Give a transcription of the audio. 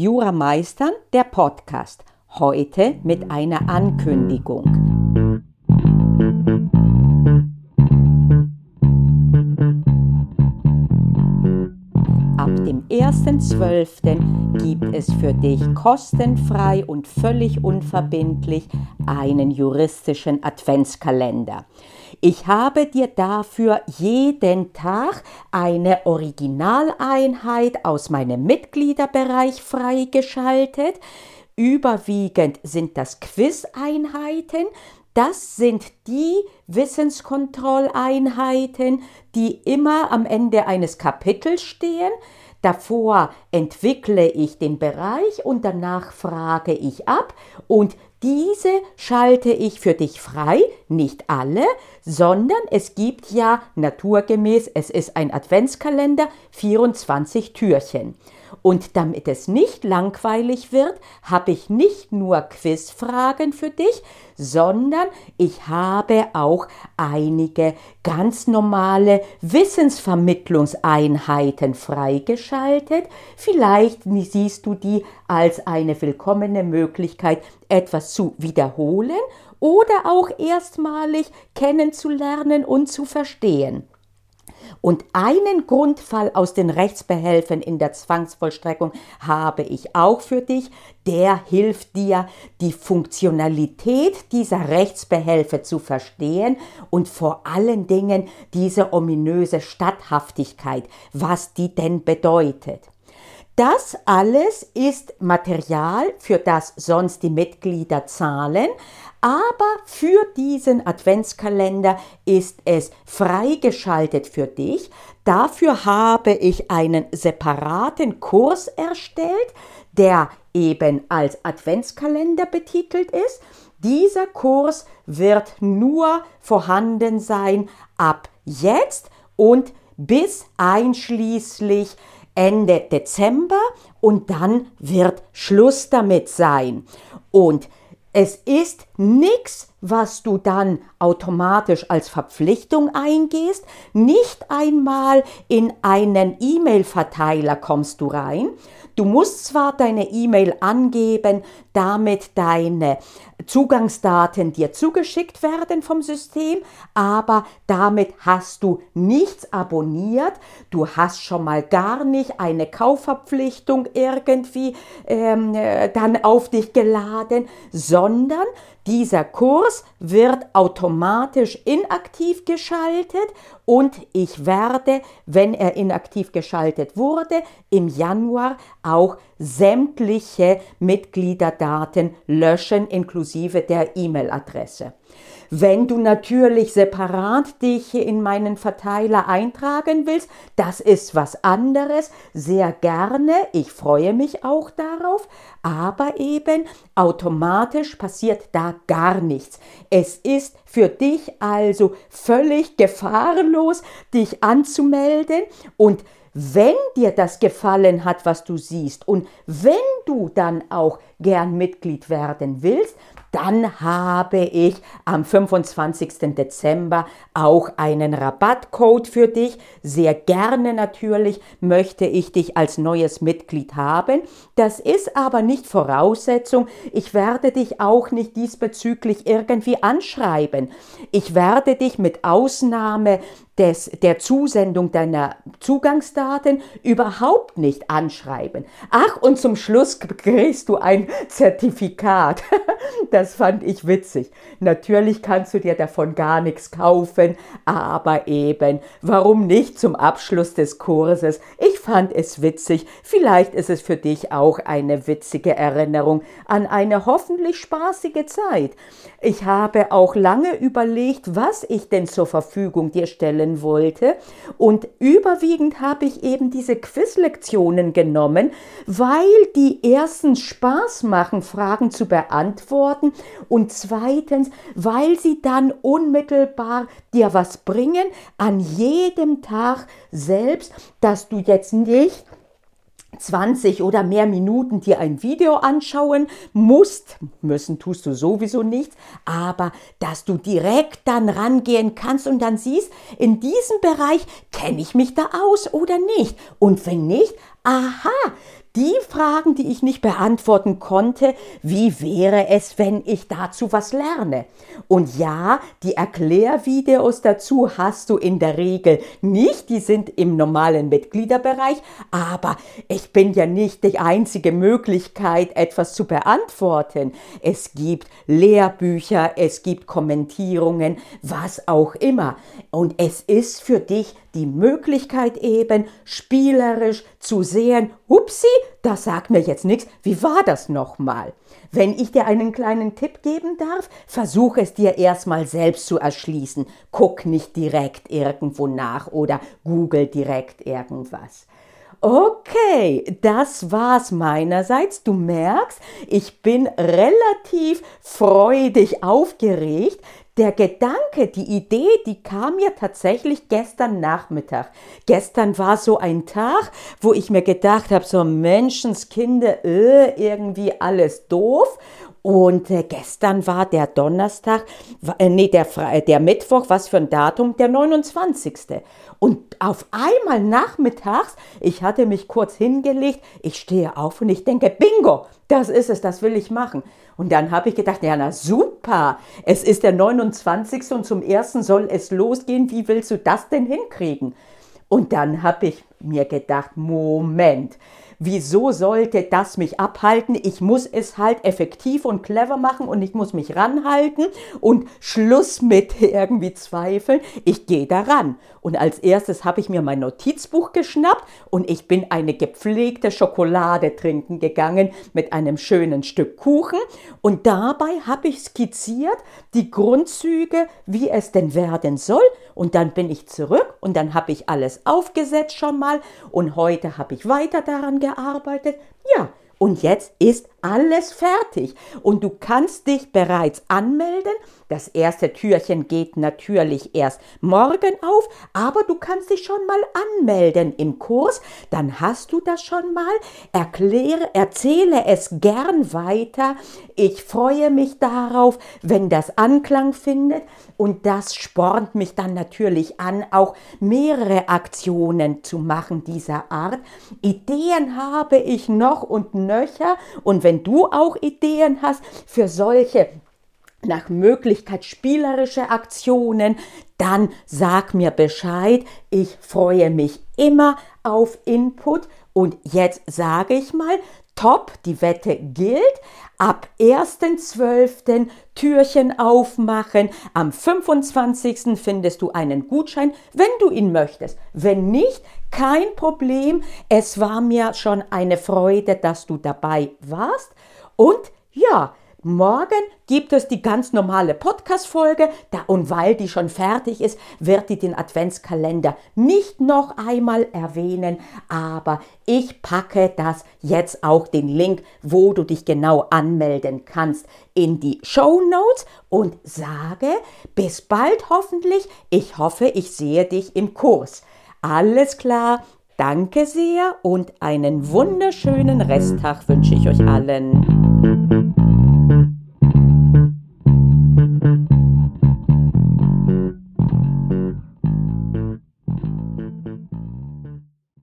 Jura Meistern, der Podcast. Heute mit einer Ankündigung. 1.12. gibt es für dich kostenfrei und völlig unverbindlich einen juristischen Adventskalender. Ich habe dir dafür jeden Tag eine Originaleinheit aus meinem Mitgliederbereich freigeschaltet. Überwiegend sind das Quiz-Einheiten. Das sind die Wissenskontrolleinheiten, die immer am Ende eines Kapitels stehen. Davor entwickle ich den Bereich und danach frage ich ab und diese schalte ich für dich frei, nicht alle, sondern es gibt ja naturgemäß, es ist ein Adventskalender, 24 Türchen. Und damit es nicht langweilig wird, habe ich nicht nur Quizfragen für dich, sondern ich habe auch einige ganz normale Wissensvermittlungseinheiten freigeschaltet. Vielleicht siehst du die als eine willkommene Möglichkeit, etwas zu wiederholen oder auch erstmalig kennenzulernen und zu verstehen. Und einen Grundfall aus den Rechtsbehelfen in der Zwangsvollstreckung habe ich auch für dich. Der hilft dir, die Funktionalität dieser Rechtsbehelfe zu verstehen und vor allen Dingen diese ominöse Statthaftigkeit, was die denn bedeutet. Das alles ist Material, für das sonst die Mitglieder zahlen, aber für diesen Adventskalender ist es freigeschaltet für dich. Dafür habe ich einen separaten Kurs erstellt, der eben als Adventskalender betitelt ist. Dieser Kurs wird nur vorhanden sein ab jetzt und bis einschließlich Ende Dezember und dann wird Schluss damit sein. Und es ist nichts, was du dann automatisch als Verpflichtung eingehst. Nicht einmal in einen E-Mail-Verteiler kommst du rein. Du musst zwar deine E-Mail angeben, damit deine Zugangsdaten dir zugeschickt werden vom System, aber damit hast du nichts abonniert. Du hast schon mal gar nicht eine Kaufverpflichtung irgendwie ähm, äh, dann auf dich geladen, sondern dieser Kurs wird automatisch inaktiv geschaltet und ich werde, wenn er inaktiv geschaltet wurde, im Januar auch sämtliche Mitgliederdaten löschen, inklusive der E-Mail-Adresse. Wenn du natürlich separat dich in meinen Verteiler eintragen willst, das ist was anderes, sehr gerne. Ich freue mich auch darauf, aber eben automatisch passiert da gar nichts. Es ist für dich also völlig gefahrlos, dich anzumelden und wenn dir das gefallen hat, was du siehst und wenn du dann auch gern Mitglied werden willst, dann habe ich am 25. Dezember auch einen Rabattcode für dich. Sehr gerne natürlich möchte ich dich als neues Mitglied haben. Das ist aber nicht Voraussetzung. Ich werde dich auch nicht diesbezüglich irgendwie anschreiben. Ich werde dich mit Ausnahme des, der Zusendung deiner Zugangsdaten überhaupt nicht anschreiben. Ach, und zum Schluss kriegst du ein Zertifikat. Das fand ich witzig. Natürlich kannst du dir davon gar nichts kaufen, aber eben, warum nicht zum Abschluss des Kurses? Ich fand es witzig. Vielleicht ist es für dich auch eine witzige Erinnerung an eine hoffentlich spaßige Zeit. Ich habe auch lange überlegt, was ich denn zur Verfügung dir stellen wollte und überwiegend habe ich eben diese Quizlektionen genommen, weil die erstens Spaß machen, Fragen zu beantworten und zweitens, weil sie dann unmittelbar dir was bringen an jedem Tag selbst, dass du jetzt nicht 20 oder mehr Minuten dir ein Video anschauen musst, müssen tust du sowieso nichts, aber dass du direkt dann rangehen kannst und dann siehst, in diesem Bereich kenne ich mich da aus oder nicht. Und wenn nicht, aha, die Fragen, die ich nicht beantworten konnte, wie wäre es, wenn ich dazu was lerne? Und ja, die Erklärvideos dazu hast du in der Regel nicht, die sind im normalen Mitgliederbereich, aber ich bin ja nicht die einzige Möglichkeit, etwas zu beantworten. Es gibt Lehrbücher, es gibt Kommentierungen, was auch immer. Und es ist für dich die Möglichkeit eben, spielerisch zu sehen, hupsi, das sagt mir jetzt nichts, wie war das nochmal? Wenn ich dir einen kleinen Tipp geben darf, versuch es dir erstmal selbst zu erschließen. Guck nicht direkt irgendwo nach oder google direkt irgendwas. Okay, das war's meinerseits. Du merkst, ich bin relativ freudig aufgeregt, der Gedanke, die Idee, die kam mir tatsächlich gestern Nachmittag. Gestern war so ein Tag, wo ich mir gedacht habe, so Menschenskinder, äh, irgendwie alles doof. Und äh, gestern war der Donnerstag, äh, nee, der, Fre der Mittwoch, was für ein Datum? Der 29. Und auf einmal nachmittags, ich hatte mich kurz hingelegt, ich stehe auf und ich denke, bingo, das ist es, das will ich machen. Und dann habe ich gedacht, ja, na super, es ist der 29. und zum ersten soll es losgehen, wie willst du das denn hinkriegen? Und dann habe ich mir gedacht, Moment, Wieso sollte das mich abhalten? Ich muss es halt effektiv und clever machen und ich muss mich ranhalten und Schluss mit irgendwie Zweifeln. Ich gehe daran. Und als erstes habe ich mir mein Notizbuch geschnappt und ich bin eine gepflegte Schokolade trinken gegangen mit einem schönen Stück Kuchen. Und dabei habe ich skizziert die Grundzüge, wie es denn werden soll. Und dann bin ich zurück und dann habe ich alles aufgesetzt schon mal. Und heute habe ich weiter daran gearbeitet. Ja, und jetzt ist alles fertig und du kannst dich bereits anmelden. Das erste Türchen geht natürlich erst morgen auf, aber du kannst dich schon mal anmelden im Kurs. Dann hast du das schon mal. Erkläre, erzähle es gern weiter. Ich freue mich darauf, wenn das Anklang findet und das spornt mich dann natürlich an, auch mehrere Aktionen zu machen dieser Art. Ideen habe ich noch und nöcher und wenn du auch Ideen hast für solche nach Möglichkeit spielerische Aktionen, dann sag mir Bescheid. Ich freue mich immer auf Input. Und jetzt sage ich mal, top, die Wette gilt. Ab 1.12. Türchen aufmachen. Am 25. findest du einen Gutschein, wenn du ihn möchtest. Wenn nicht, kein Problem. Es war mir schon eine Freude, dass du dabei warst. Und ja, Morgen gibt es die ganz normale Podcast-Folge und weil die schon fertig ist, wird die den Adventskalender nicht noch einmal erwähnen, aber ich packe das jetzt auch den Link, wo du dich genau anmelden kannst, in die Show Notes und sage bis bald hoffentlich. Ich hoffe, ich sehe dich im Kurs. Alles klar, danke sehr und einen wunderschönen Resttag wünsche ich euch allen.